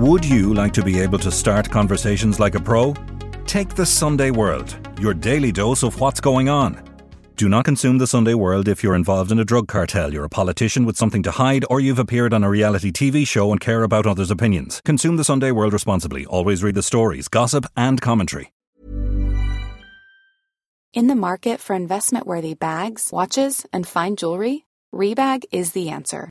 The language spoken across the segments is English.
Would you like to be able to start conversations like a pro? Take the Sunday World, your daily dose of what's going on. Do not consume the Sunday World if you're involved in a drug cartel, you're a politician with something to hide, or you've appeared on a reality TV show and care about others' opinions. Consume the Sunday World responsibly. Always read the stories, gossip, and commentary. In the market for investment worthy bags, watches, and fine jewelry, Rebag is the answer.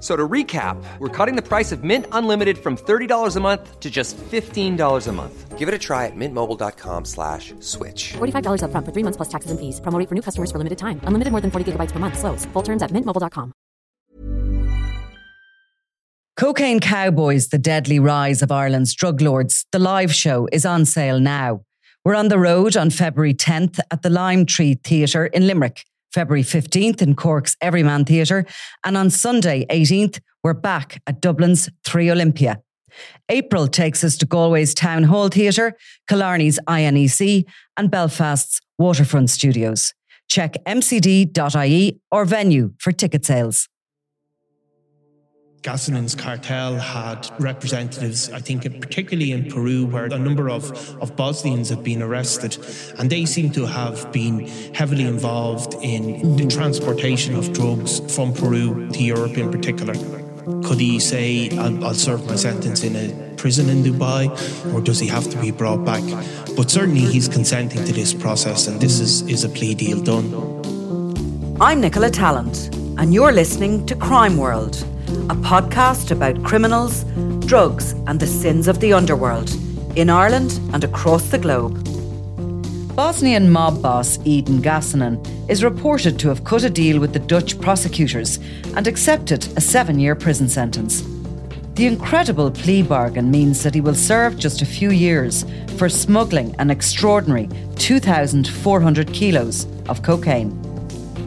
F- So to recap, we're cutting the price of Mint Unlimited from $30 a month to just $15 a month. Give it a try at mintmobile.com slash switch. $45 upfront for three months plus taxes and fees. Promo rate for new customers for limited time. Unlimited more than 40 gigabytes per month. Slows. Full terms at mintmobile.com. Cocaine Cowboys, The Deadly Rise of Ireland's Drug Lords, the live show is on sale now. We're on the road on February 10th at the Lime Tree Theatre in Limerick, February 15th in Cork's Everyman Theatre, and on Sunday 18th, we're back at Dublin's Three Olympia. April takes us to Galway's Town Hall Theatre, Killarney's INEC, and Belfast's Waterfront Studios. Check mcd.ie or venue for ticket sales. Gacanin's cartel had representatives, I think, particularly in Peru, where a number of, of Bosnians have been arrested, and they seem to have been heavily involved in the transportation of drugs from Peru to Europe in particular. Could he say, I'll, I'll serve my sentence in a prison in Dubai, or does he have to be brought back? But certainly he's consenting to this process, and this is, is a plea deal done. I'm Nicola Tallant, and you're listening to Crime World, a podcast about criminals, drugs, and the sins of the underworld in Ireland and across the globe. Bosnian mob boss Edin Gacanin is reported to have cut a deal with the Dutch prosecutors and accepted a seven year prison sentence. The incredible plea bargain means that he will serve just a few years for smuggling an extraordinary 2,400 kilos of cocaine.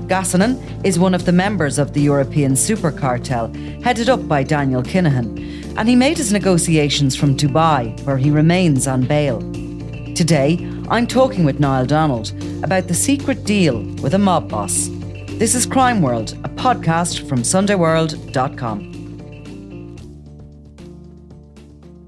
Gacanin is one of the members of the European super cartel, headed up by Daniel Kinahan, and he made his negotiations from Dubai, where he remains on bail. Today, I'm talking with Niall Donald about the secret deal with a mob boss. This is Crime World, a podcast from SundayWorld.com.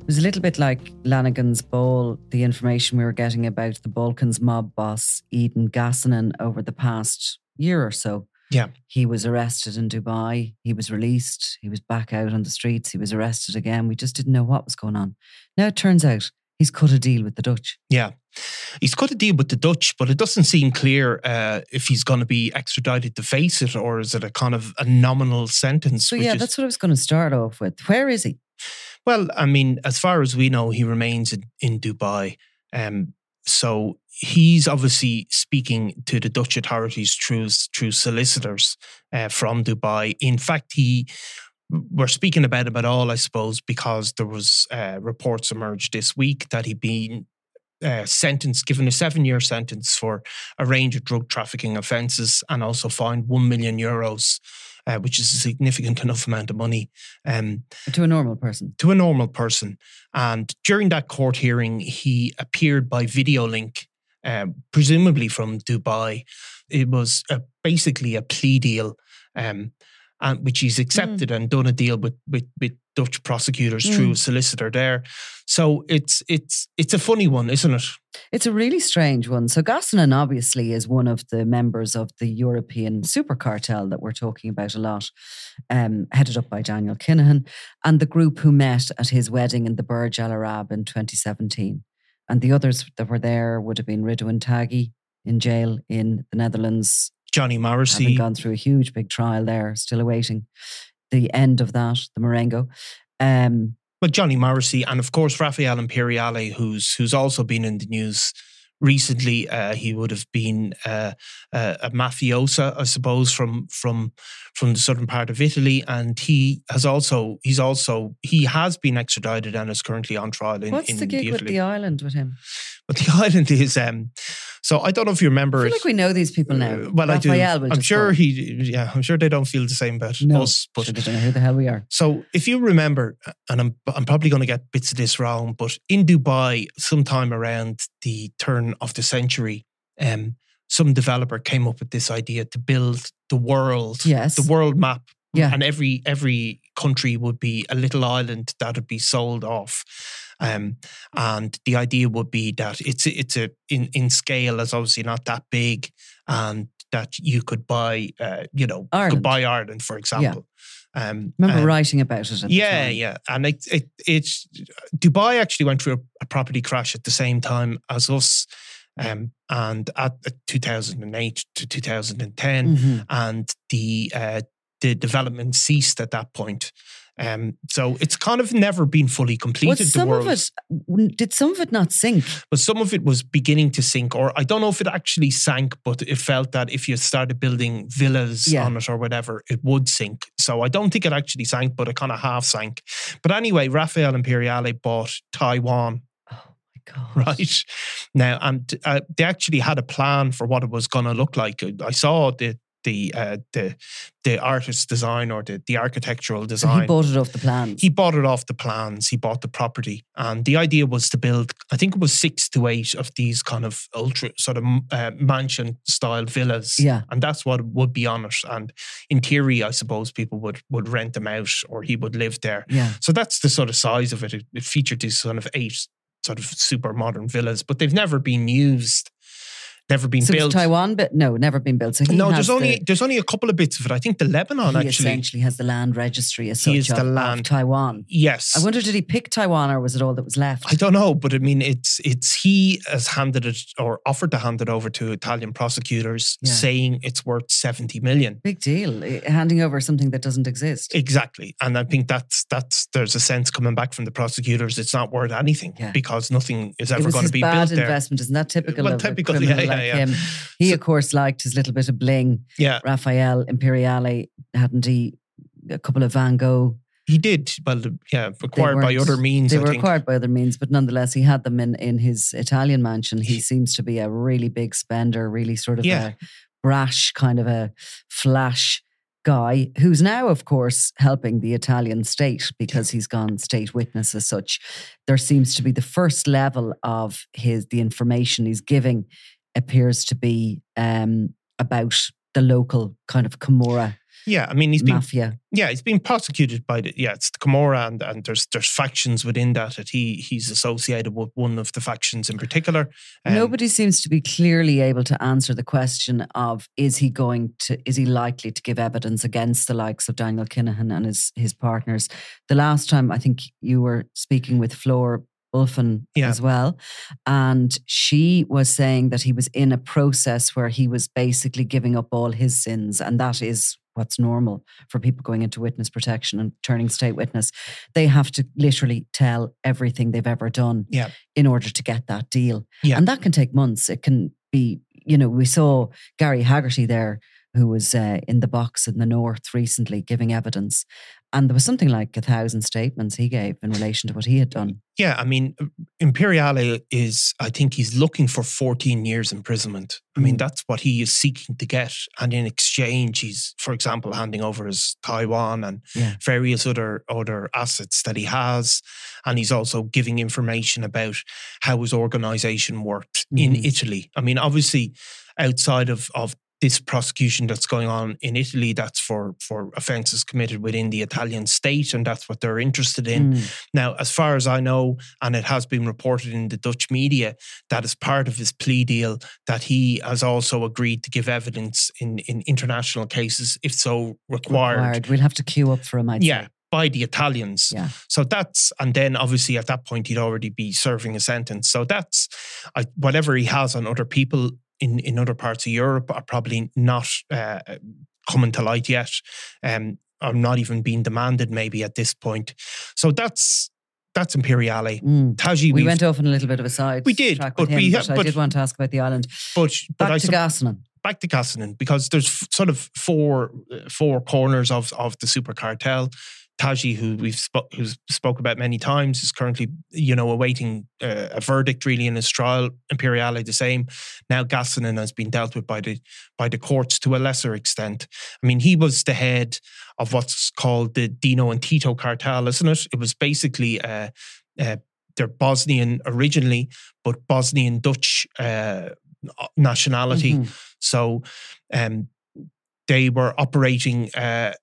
It was a little bit like Lanigan's Ball, the information we were getting about the Balkans mob boss Edin Gacanin over the past year or so. Yeah. He was arrested in Dubai. He was released. He was back out on the streets. He was arrested again. We just didn't know what was going on. Now it turns out he's cut a deal with the Dutch. Yeah. He's cut a deal with the Dutch, but it doesn't seem clear uh, if he's going to be extradited to face it or is it a kind of a nominal sentence. So yeah, is- that's what I was going to start off with. Where is he? Well, I mean, as far as we know, he remains in, in Dubai. Um, so he's obviously speaking to the Dutch authorities through through solicitors uh, from Dubai. In fact, he we're speaking about him at all, I suppose, because there was uh, reports emerged this week that he'd been uh, sentenced, given a seven-year sentence for a range of drug trafficking offences, and also fined one million euros, uh, which is a significant enough amount of money. Um, To a normal person. to a normal person. And during that court hearing, he appeared by video link, uh, presumably from Dubai. It was a, basically a plea deal, um, and which he's accepted and done a deal with with, with Dutch prosecutors through a solicitor there. So it's it's it's a funny one, isn't it? It's a really strange one. So Gacanin obviously is one of the members of the European super cartel that we're talking about a lot, um, headed up by Daniel Kinahan, and the group who met at his wedding in the Burj Al Arab in 2017. And the others that were there would have been Ridouan Taghi in jail in the Netherlands, Johnny having Morrissey, gone through a huge big trial there, still awaiting the end of that, the Marengo. Um, but Johnny Morrissey, and of course Raffaele Imperiale, who's who's also been in the news recently. Uh, he would have been uh, uh, a mafiosa, I suppose, from from from the southern part of Italy, and he has also he's also he has been extradited and is currently on trial in. What's in the gig with Italy. the island with him? But the island is um. So I don't know if you remember I feel it. like we know these people now. Uh, well, Raffaele I do. I'm sure he. Yeah, I'm sure they don't feel the same about No, us. But sure they don't know who the hell we are. so if you remember, and I'm I'm probably going to get bits of this wrong, but in Dubai, sometime around the turn of the century, um, some developer came up with this idea to build the world, Yes. the world map, Yeah. and every every country would be a little island that would be sold off. Um, and the idea would be that it's it's a in in scale is obviously not that big, and that you could buy, uh, you know, Ireland. could buy Ireland, for example. Um, Remember um, writing about it? At the yeah, yeah, and it, it it's Dubai actually went through a, a property crash at the same time as us, um, and at uh, 2008 to 2010, Mhm. and the uh, the development ceased at that point. Um, so it's kind of never been fully completed. Was the some world, of it? Did some of it not sink? but some of it was beginning to sink, or I don't know if it actually sank, but it felt that if you started building villas Yeah. on it or whatever, it would sink. So I don't think it actually sank, but it kind of half sank. But anyway, Raffaele Imperiale bought Taiwan, Oh my god! right? Now, and uh, they actually had a plan for what it was going to look like. I saw the the uh, the the artist design or the the architectural So design. he bought it off the plans. He bought it off the plans. He bought the property, and the idea was to build. I think it was six to eight of these kind of ultra sort of uh, mansion style villas. Yeah. and that's what would be on it. And in theory, I suppose people would would rent them out, or he would live there. yeah. So that's the sort of size of it. It, it featured these sort of eight sort of super modern villas, but they've never been used, never been So built. Taiwan, but no, never been built. So he no, there's only the, there's only a couple of bits of it. I think the Lebanon he actually. essentially has the land registry as He such is of, the of land- Taiwan. Yes, I wonder, did he pick Taiwan or was it all that was left? I don't know, but I mean, it's it's he has handed it or offered to hand it over to Italian prosecutors, Yeah. saying it's worth seventy million. Big deal. Handing over something that doesn't exist. Exactly, and I think that's that's there's a sense coming back from the prosecutors. It's not worth anything Yeah. because nothing is ever going to be built there. investment. Isn't that typical Well, of typical, a yeah, yeah, like yeah. him? He, So- of course, liked his little bit of bling. Yeah, Raffaele Imperiale, hadn't he? A couple of Van Gogh. he did. Well, yeah, acquired by other means. They I were think. acquired by other means, but nonetheless, he had them in, in his Italian mansion. He seems to be a really big spender, really sort of Yeah. a brash kind of a flash guy who's now, of course, helping the Italian state because he's gone state witness as such. There seems to be the first level of his the information he's giving appears to be um, about the local kind of Camorra Yeah, I mean, he's been mafia. yeah, he's been prosecuted by the yeah, it's the Camorra and, and there's there's factions within that that he he's associated with one of the factions in particular. Um, Nobody seems to be clearly able to answer the question of is he going to is he likely to give evidence against the likes of Daniel Kinahan and his his partners. The last time I think you were speaking with Flor Bulfon Yeah. as well. And she was saying that he was in a process where he was basically giving up all his sins. And that is what's normal for people going into witness protection and turning state witness. They have to literally tell everything they've ever done Yeah. in order to get that deal. Yeah. And that can take months. It can be, you know, we saw Gary Haggerty there who was uh, in the box in the north recently giving evidence. And there was something like a thousand statements he gave in relation to what he had done. Yeah, I mean, Imperiale is, I think he's looking for 14 years imprisonment. I mean, Mm. that's what he is seeking to get. And in exchange, he's, for example, handing over his Taiwan and Yeah. various other, other assets that he has. And he's also giving information about how his organization worked in Mhm. Italy. I mean, obviously, outside of, of this prosecution that's going on in Italy, that's for, for offences committed within the Italian state, and that's what they're interested in. Mm. Now, as far as I know, and it has been reported in the Dutch media, that as part of his plea deal, that he has also agreed to give evidence in, in international cases if so required. Required. We'll have to queue up for him, I'd Yeah, say. by the Italians. Yeah. So that's, and then obviously at that point he'd already be serving a sentence. So that's, I, whatever he has on other people in, in other parts of Europe are probably not uh, coming to light yet. Um, or not even being demanded maybe at this point. So that's that's Imperiale. Mm. Taghi, We went off on a little bit of a side. We did, track but him, we but ha- I did want to ask about the island. but but Back I to Gacanin. back to Gacanin because there's f- sort of four uh, four corners of of the super cartel. Taghi, who we've spo- who's spoke about many times, is currently you know awaiting uh, a verdict really in his trial. Imperiale the same. Now Gacanin has been dealt with by the by the courts to a lesser extent. I mean, he was the head of what's called the Dino and Tito cartel, isn't it? It was basically uh, uh, they're Bosnian originally, but Bosnian Dutch uh, nationality. Mhm. So um, they were operating uh,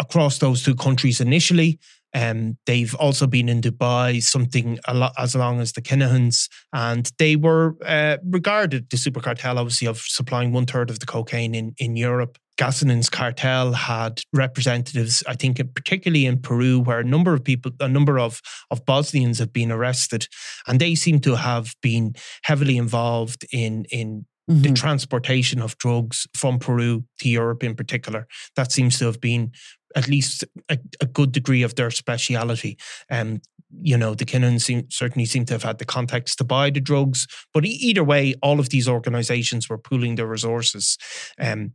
across those two countries initially. Um, they've also been in Dubai, something a lot as long as the Kinahans, and they were uh, regarded the super cartel, obviously, of supplying one third of the cocaine in in Europe. Gacanin's cartel had representatives, I think, particularly in Peru, where a number of people, a number of of Bosnians have been arrested, and they seem to have been heavily involved in in the Mhm. transportation of drugs from Peru to Europe in particular. That seems to have been at least a, a good degree of their speciality. Um, you know, the Kinahan seem, certainly seem to have had the context to buy the drugs, but either way, all of these organizations were pooling their resources. Um,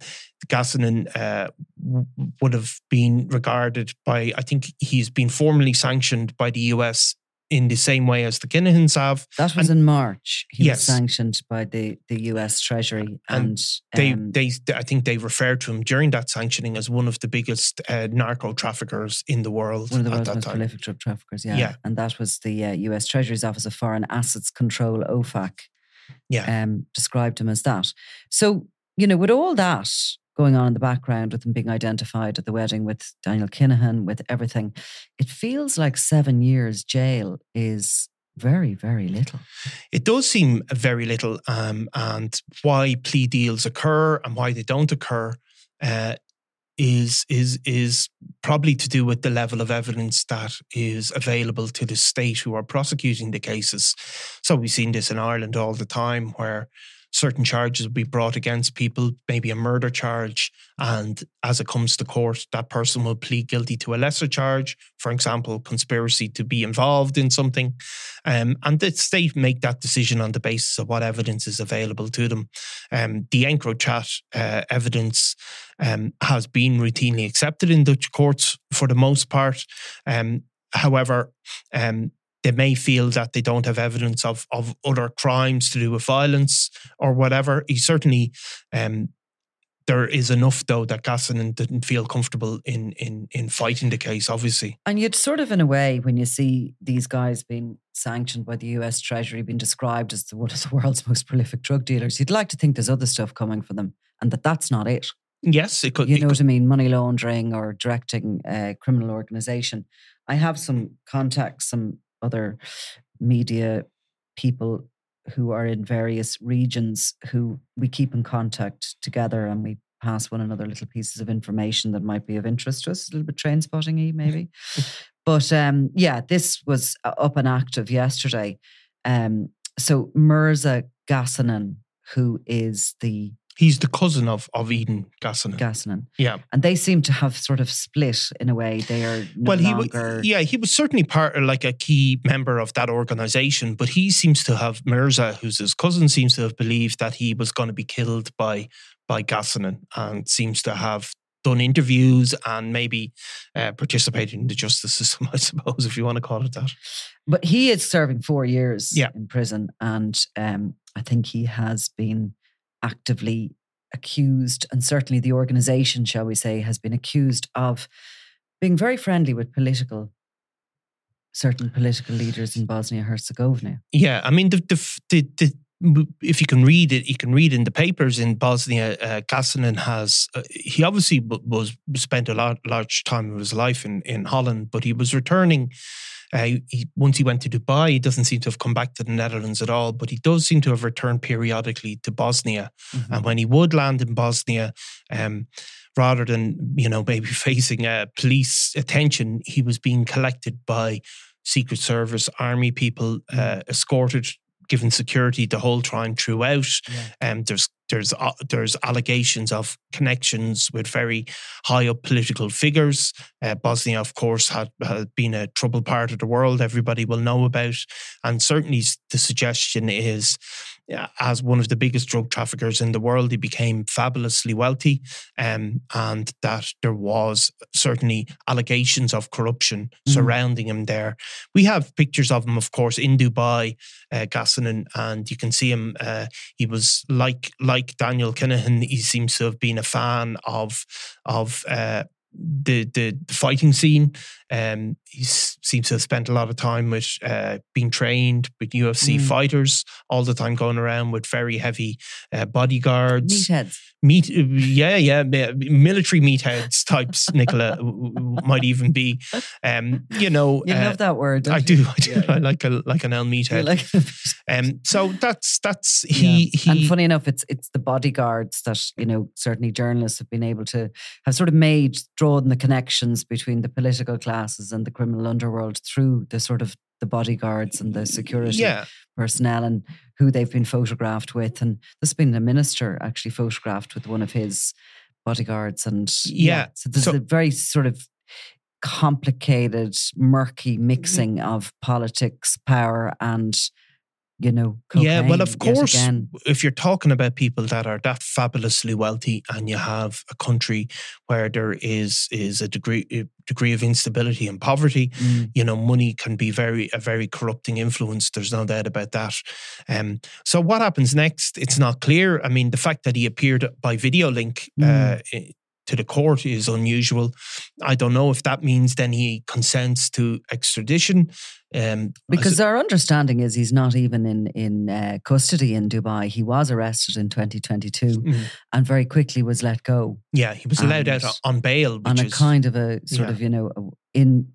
Gacanin uh, w- would have been regarded by, I think he's been formally sanctioned by the US in the same way as the Kinahans have. That was And- in March. He Yes. was sanctioned by the, the US Treasury. And And, they, um, they, I think they referred to him during that sanctioning as one of the biggest uh, narco traffickers in the world one of the world's most time. prolific drug traffickers. Yeah. Yeah. And that was the uh, US Treasury's Office of Foreign Assets Control, OFAC, Yeah, um, described him as that. So, you know, with all that going on in the background with him being identified at the wedding with Daniel Kinahan, with everything, it feels like seven years jail is very, very little. it does seem very little, um, and why plea deals occur and why they don't occur uh, is is is probably to do with the level of evidence that is available to the state who are prosecuting the cases. So we've seen this in Ireland all the time, where certain charges will be brought against people, maybe a murder charge, and as it comes to court, that person will plead guilty to a lesser charge, for example, conspiracy to be involved in something. Um, and the state make that decision on the basis of what evidence is available to them. Um, the EncroChat uh, evidence um, has been routinely accepted in Dutch courts for the most part. Um, however, um, they may feel that they don't have evidence of of other crimes to do with violence or whatever. He certainly. Um, there is enough though that Gacanin didn't feel comfortable in in in fighting the case. Obviously, And you'd sort of, in a way, when you see these guys being sanctioned by the US Treasury, being described as the, one of the world's most prolific drug dealers, you'd like to think there's other stuff coming for them and that that's not it. yes, it could. You know could- what I mean? Money laundering or directing a criminal organization. I have some contacts, some other media people who are in various regions who we keep in contact together and we pass one another little pieces of information that might be of interest to us, a little bit train spotting y maybe. but um, yeah, this was up and active yesterday. Um, so Mirza Gassanen, who is the He's the cousin of of Edin Gacanin. Gassanen, yeah. and they seem to have sort of split in a way. They are no well, he longer. was, yeah, he was certainly part of like a key member of that organization, but he seems to have Mirza, who's his cousin, seems to have believed that he was going to be killed by by Gacanin, and seems to have done interviews and maybe uh, participated in the justice system, I suppose, if you want to call it that. But he is serving four years Yeah. in prison, and um, I think he has been actively accused, and certainly the organization, shall we say, has been accused of being very friendly with political, certain political leaders in Bosnia Herzegovina. Yeah, I mean the the the. the if you can read it, you can read in the papers in Bosnia. Uh, Gacanin has uh, he obviously was spent a lot, large time of his life in in Holland, but he was returning. Uh, he, once he went to Dubai, he doesn't seem to have come back to the Netherlands at all, but he does seem to have returned periodically to Bosnia. And when he would land in Bosnia, um, rather than you know maybe facing uh, police attention, he was being collected by Secret Service, army people, uh, escorted, given security the whole time throughout. Yeah. Um, there's there's uh, there's allegations of connections with very high up political figures. Uh, Bosnia, of course, had, had been a troubled part of the world. Everybody will know about, and certainly the suggestion is as one of the biggest drug traffickers in the world, he became fabulously wealthy, um, and that there was certainly allegations of corruption mm. surrounding him there. We have pictures of him, of course, in Dubai, uh, and you can see him. Uh, he was like like Daniel Kinahan. He seems to have been a fan of of uh, the the fighting scene. Um, he seems to have spent a lot of time with uh, being trained with UFC mm. fighters all the time, going around with very heavy uh, bodyguards. Meatheads. Meat, uh, yeah, yeah, military meatheads types. Nicola might even be, um, you know. You uh, love that word. I do. I do. Yeah. I like a like an L meathead. Like um, so that's that's he, yeah. he. And funny enough, it's it's the bodyguards that you know certainly journalists have been able to have sort of made drawn the connections between the political classes and the criminal underworld through the sort of the bodyguards and the security yeah. personnel and who they've been photographed with. And there's been a minister actually photographed with one of his bodyguards. And yeah, yeah so there's so, a very sort of complicated, murky mm-hmm. mixing of politics, power, and you know, yeah. Well, of course, if you're talking about people that are that fabulously wealthy, and you have a country where there is is a degree a degree of instability and poverty, mm. you know, money can be very a very corrupting influence. There's no doubt about that. Um, so what happens next? It's not clear. I mean, the fact that he appeared by video link mm. uh, to the court is unusual. I don't know if that means then he consents to extradition. Um, because our understanding is he's not even in in uh, custody in Dubai. He was arrested in 2022 mm. and very quickly was let go. Yeah, he was allowed out on bail on a is, kind of a sort yeah. of you know in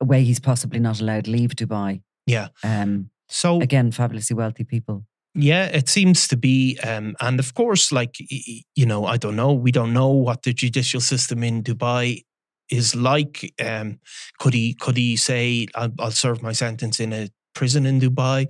a way he's possibly not allowed to leave Dubai. Yeah. Um, so again, fabulously wealthy people. Yeah, it seems to be. Um, and of course, like, you know, I don't know. We don't know what the judicial system in Dubai is like. Um, could he could he say, I'll, I'll serve my sentence in a prison in Dubai?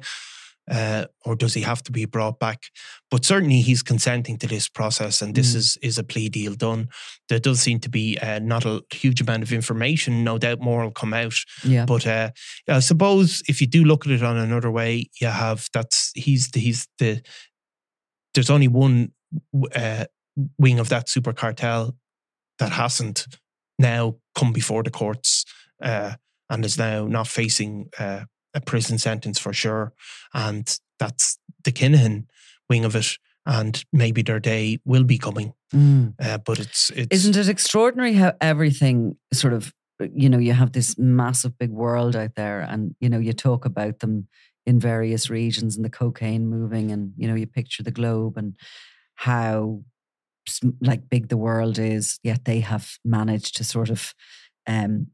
Uh, or does he have to be brought back? But certainly he's consenting to this process, and this mm. is is a plea deal done. There does seem to be uh, not a huge amount of information. No doubt more will come out. Yeah. But uh, I suppose if you do look at it on another way, you have that's he's the, he's the there's only one uh, wing of that super cartel that hasn't now come before the courts uh, and is now not facing uh, a prison sentence for sure. And that's the Kinahan wing of it. And maybe their day will be coming. Mm. Uh, but it's, it's. Isn't it extraordinary how everything sort of, you know, you have this massive big world out there and, you know, you talk about them in various regions and the cocaine moving and, you know, you picture the globe and how like big the world is, yet they have managed to sort of um,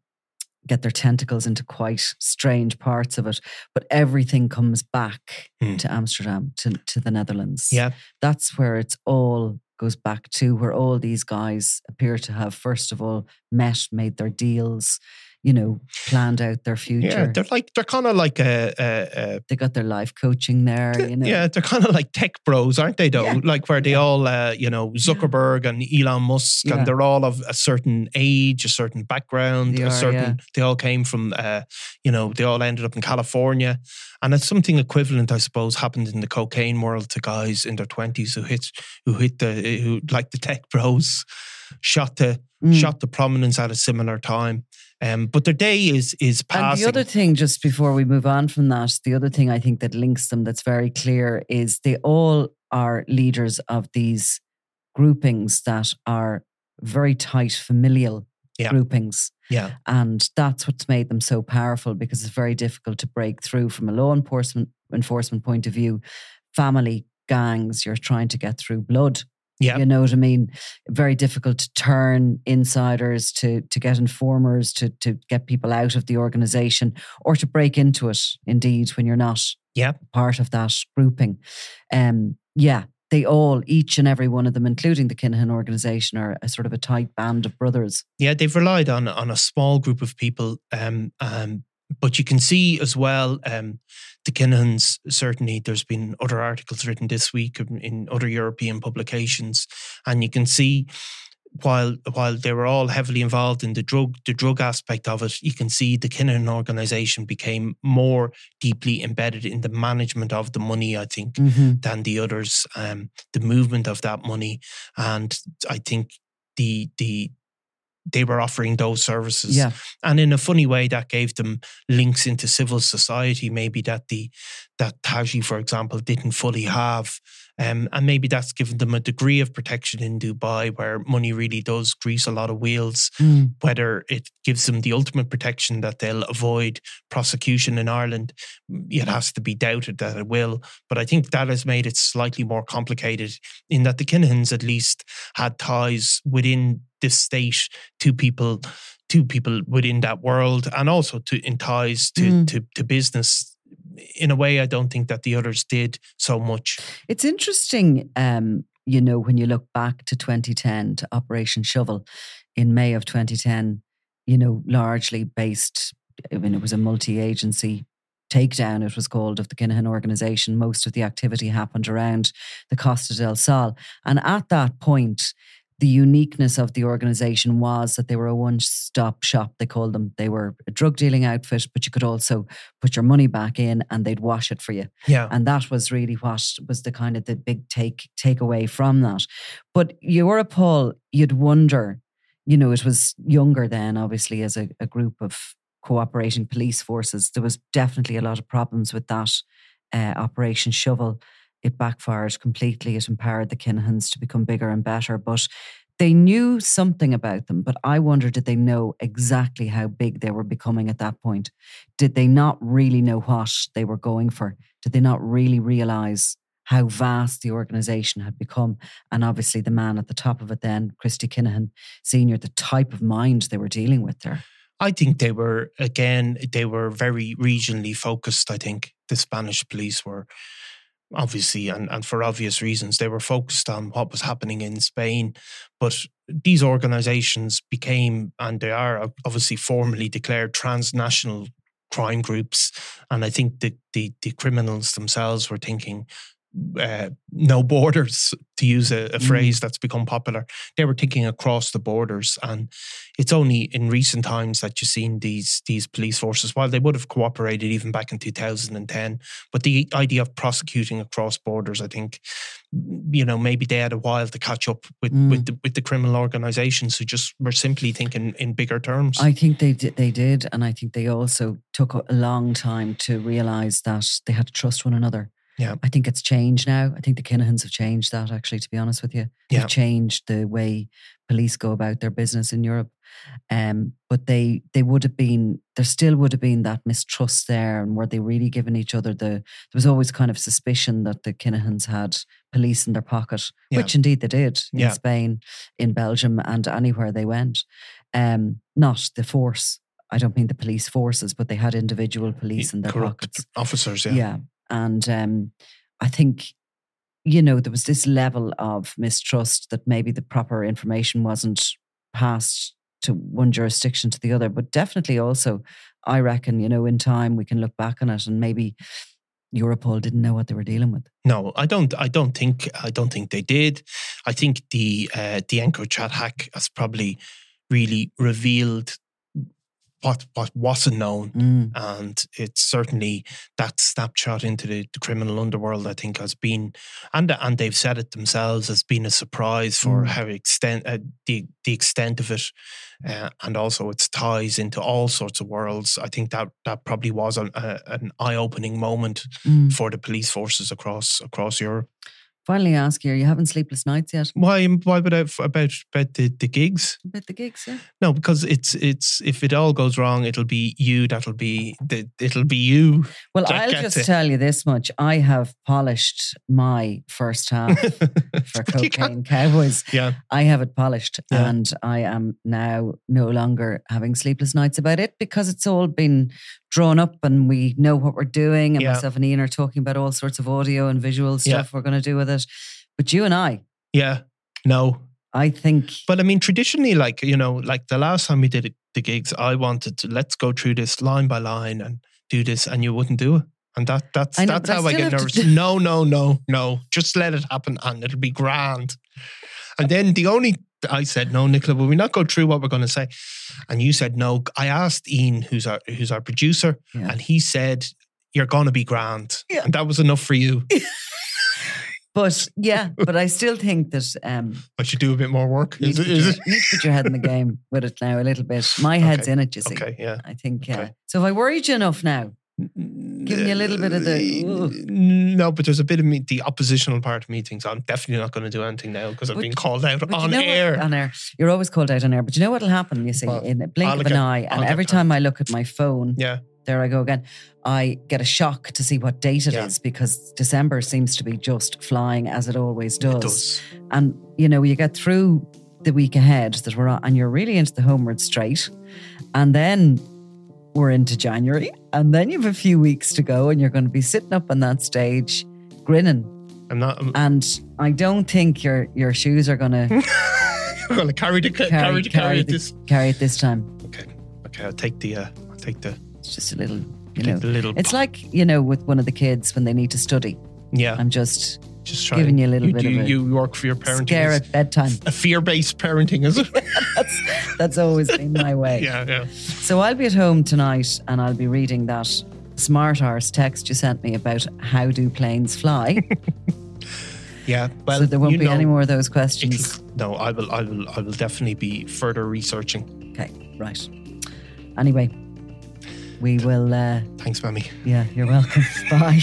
get their tentacles into quite strange parts of it. But everything comes back mm. to Amsterdam, to, to the Netherlands. Yeah. That's where it's all goes back to, where all these guys appear to have, first of all, met, made their deals, you know, planned out their future. Yeah, they're like they're kind of like a, a, a, They got their life coaching there. You know, yeah, they're kind of like tech bros, aren't they? Though, yeah. like where they yeah. all, uh, you know, Zuckerberg yeah. and Elon Musk, and they're all of a certain age, a certain background, they a certain. They all came from, uh, you know, they all ended up in California, and it's something equivalent, I suppose, happened in the cocaine world to guys in their twenties who hit, who hit the, who like the tech bros, shot the mm. shot to prominence at a similar time. Um, but their day is is passing. And the other thing, just before we move on from that, the other thing I think that links them that's very clear is they all are leaders of these groupings that are very tight familial yeah. groupings. Yeah. And that's what's made them so powerful because it's very difficult to break through from a law enforcement enforcement point of view. Family gangs, you're trying to get through blood yeah. You know what I mean? Very difficult to turn insiders, to to get informers, to to get people out of the organization or to break into it indeed when you're not yeah. part of that grouping. Um yeah, they all, each and every one of them, including the Kinahan organization, are a sort of a tight band of brothers. Yeah, they've relied on on a small group of people um, um, but you can see as well um, the Kinahans. Certainly, there's been other articles written this week in, other European publications, and you can see while while they were all heavily involved in the drug the drug aspect of it, you can see the Kinahan organization became more deeply embedded in the management of the money. I think Mhm. than the others, um, the movement of that money, and I think the the they were offering those services. Yeah. And in a funny way, that gave them links into civil society, maybe that the that Taghi, for example, didn't fully have. Um, and maybe that's given them a degree of protection in Dubai where money really does grease a lot of wheels. Mm. Whether it gives them the ultimate protection that they'll avoid prosecution in Ireland, it has to be doubted that it will. But I think that has made it slightly more complicated in that the Kinahans at least had ties within this state to people to people within that world and also to in ties to, Mm. to, to business in a way I don't think that the others did so much. It's interesting, um, you know, when you look back to 2010 to Operation Shovel in May of 2010, you know, largely based, I mean, it was a multi agency takedown, it was called, of the Kinahan organization. Most of the activity happened around the Costa del Sol. And at that point, the uniqueness of the organization was that they were a one stop shop, they called them. They were a drug dealing outfit, but you could also put your money back in and they'd wash it for you Yeah. and that was really what was the kind of the big take takeaway from that. But Europol, you'd wonder, you know, it was younger then, obviously, as a, a group of cooperating police forces. There was definitely a lot of problems with that uh, Operation Shovel. It backfired completely. It empowered the Kinahans to become bigger and better, but. They knew something about them, but I wonder did they know exactly how big they were becoming at that point? Did they not really know what they were going for? Did they not really realize how vast the organization had become? And obviously, the man at the top of it then, Christy Kinahan Sr., the type of mind they were dealing with there. I think they were again they were very regionally focused. I think the Spanish police were obviously and, and for obvious reasons they were focused on what was happening in Spain. But these organizations became and they are obviously formally declared transnational crime groups. And I think the the, the criminals themselves were thinking uh, no borders, to use a, a Mm. phrase that's become popular. They were thinking across the borders, and it's only in recent times that you've seen these these police forces. While they would have cooperated even back in 2010, but the idea of prosecuting across borders, I think, you know, maybe they had a while to catch up with Mm. with the, with the criminal organizations who just were simply thinking in bigger terms. I think they did, they did, and I think they also took a a long time to realize that they had to trust one another. Yeah. I think it's changed now. I think the Kinahans have changed that. Actually, to be honest with you, Yeah. they've changed the way police go about their business in Europe. Um, but they they would have been there still would have been that mistrust there, and were they really giving each other the? There was always kind of suspicion that the Kinahans had police in their pocket, Yeah. which indeed they did in Yeah. Spain, in Belgium, and anywhere they went. Um, not the force. I don't mean the police forces, but they had individual police in their Corrupt pockets. officers, yeah. Yeah. And um, I think, you know, there was this level of mistrust that maybe the proper information wasn't passed to one jurisdiction to the other. But definitely also, I reckon, you know, in time we can look back on it and maybe Europol didn't know what they were dealing with. No, I don't. I don't think. I don't think they did. I think the uh, the EncroChat hack has probably really revealed what what wasn't known, Mm. and it's certainly that snapshot into the, the criminal underworld. I think has been, and and they've said it themselves, has been a surprise for Mm. how extent uh, the the extent of it, uh, and also its ties into all sorts of worlds. I think that that probably was an, a, an eye opening moment Mm. for the police forces across across Europe. Finally, ask you, are you having sleepless nights yet? Why? Why would I about about the, the gigs? About the gigs, yeah. No, because it's it's if it all goes wrong, it'll be you. That'll be the, it'll be you. Well, I'll just it. tell you this much. I have polished my first half for Cocaine Cowboys. Yeah, I have it polished Yeah. and I am now no longer having sleepless nights about it because it's all been drawn up and we know what we're doing. And Yeah. myself and Ian are talking about all sorts of audio and visual Yeah. stuff we're going to do with it. But you and I, yeah. No, I think, but I mean, traditionally, like you know, like the last time we did it, the gigs. I wanted to let's go through this line by line and do this, and you wouldn't do it. And that that's know, that's but I how I get nervous. No, no, no, no. Just let it happen, and it'll be grand. And then the only I said no, Nicola, will we not go through what we're going to say? And you said no. I asked Ian, who's our who's our producer, Yeah. and he said you're going to be grand, Yeah. and that was enough for you. But yeah, but I still think that um, I should do a bit more work. you need, Is it? put Is your, it? you need to put your head in the game with it now a little bit. My head's Okay. in it, you see. Okay, yeah. I think. Uh, Okay. so have I worried you enough now? Giving you a little bit of the, "Ugh." No, but there's a bit of me, the oppositional part of me thinks I'm definitely not going to do anything now because I've been called out But you on know what- air. on air. You're always called out on air. But you know what'll happen, you see, Well, in a blink I'll of an get- eye. I'll And every time. I look at my phone, yeah, there I go again. I get a shock to see what date it is Yeah. because December seems to be just flying as it always does. it does. And you know, you get through the week ahead that we're on, and you're really into the homeward straight, and then we're into January, and then you have a few weeks to go, and you're going to be sitting up on that stage, grinning. I'm not. I'm, And I don't think your your shoes are going to I'm going to carry the carry, carry, the carry the- this. carry it this time. Okay, okay. I'll take the. Uh, I'll take the. It's just a little, you know. little. It's like you know, with one of the kids when they need to study. yeah. I'm just just trying. giving you a little you, bit do, of You work for your parenting. scare at bedtime. A fear-based parenting, is it? That's that's always been my way. yeah, yeah. So I'll be at home tonight and I'll be reading that smart arse text you sent me about how do planes fly. Yeah. Well, so there won't be know, any more of those questions. No, I will. I will. I will definitely be further researching. Okay, right. Anyway, we will. Uh, Thanks, Mammy. yeah, you're welcome. Bye.